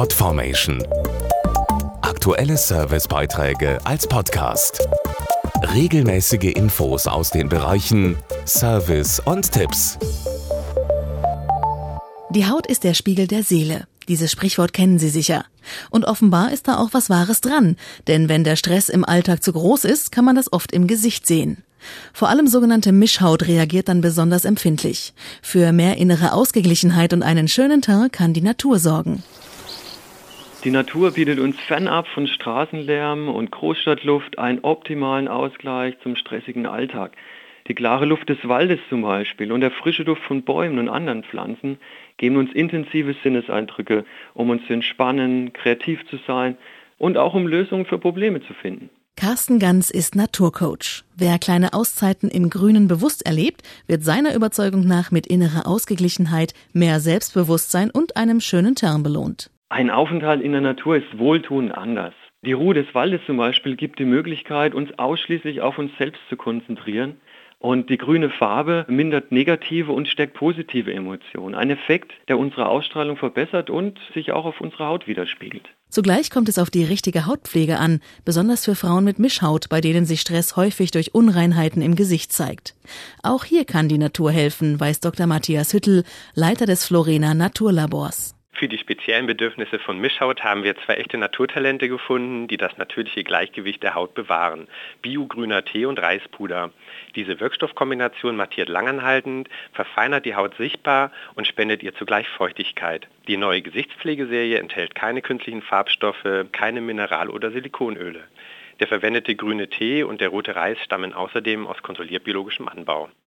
Podformation. Aktuelle Servicebeiträge als Podcast. Regelmäßige Infos aus den Bereichen Service und Tipps. Die Haut ist der Spiegel der Seele. Dieses Sprichwort kennen Sie sicher. Und offenbar ist da auch was Wahres dran, denn wenn der Stress im Alltag zu groß ist, kann man das oft im Gesicht sehen. Vor allem sogenannte Mischhaut reagiert dann besonders empfindlich. Für mehr innere Ausgeglichenheit und einen schönen Teint kann die Natur sorgen. Die Natur bietet uns fernab von Straßenlärm und Großstadtluft einen optimalen Ausgleich zum stressigen Alltag. Die klare Luft des Waldes zum Beispiel und der frische Duft von Bäumen und anderen Pflanzen geben uns intensive Sinneseindrücke, um uns zu entspannen, kreativ zu sein und auch um Lösungen für Probleme zu finden. Carsten Ganz ist Naturcoach. Wer kleine Auszeiten im Grünen bewusst erlebt, wird seiner Überzeugung nach mit innerer Ausgeglichenheit, mehr Selbstbewusstsein und einem schönen Term belohnt. Ein Aufenthalt in der Natur ist wohltuend anders. Die Ruhe des Waldes zum Beispiel gibt die Möglichkeit, uns ausschließlich auf uns selbst zu konzentrieren und die grüne Farbe mindert negative und stärkt positive Emotionen. Ein Effekt, der unsere Ausstrahlung verbessert und sich auch auf unserer Haut widerspiegelt. Zugleich kommt es auf die richtige Hautpflege an, besonders für Frauen mit Mischhaut, bei denen sich Stress häufig durch Unreinheiten im Gesicht zeigt. Auch hier kann die Natur helfen, weiß Dr. Matthias Hüttel, Leiter des Florena Naturlabors. Für die speziellen Bedürfnisse von Mischhaut haben wir zwei echte Naturtalente gefunden, die das natürliche Gleichgewicht der Haut bewahren. Biogrüner Tee und Reispuder. Diese Wirkstoffkombination mattiert langanhaltend, verfeinert die Haut sichtbar und spendet ihr zugleich Feuchtigkeit. Die neue Gesichtspflegeserie enthält keine künstlichen Farbstoffe, keine Mineral- oder Silikonöle. Der verwendete grüne Tee und der rote Reis stammen außerdem aus kontrolliert biologischem Anbau.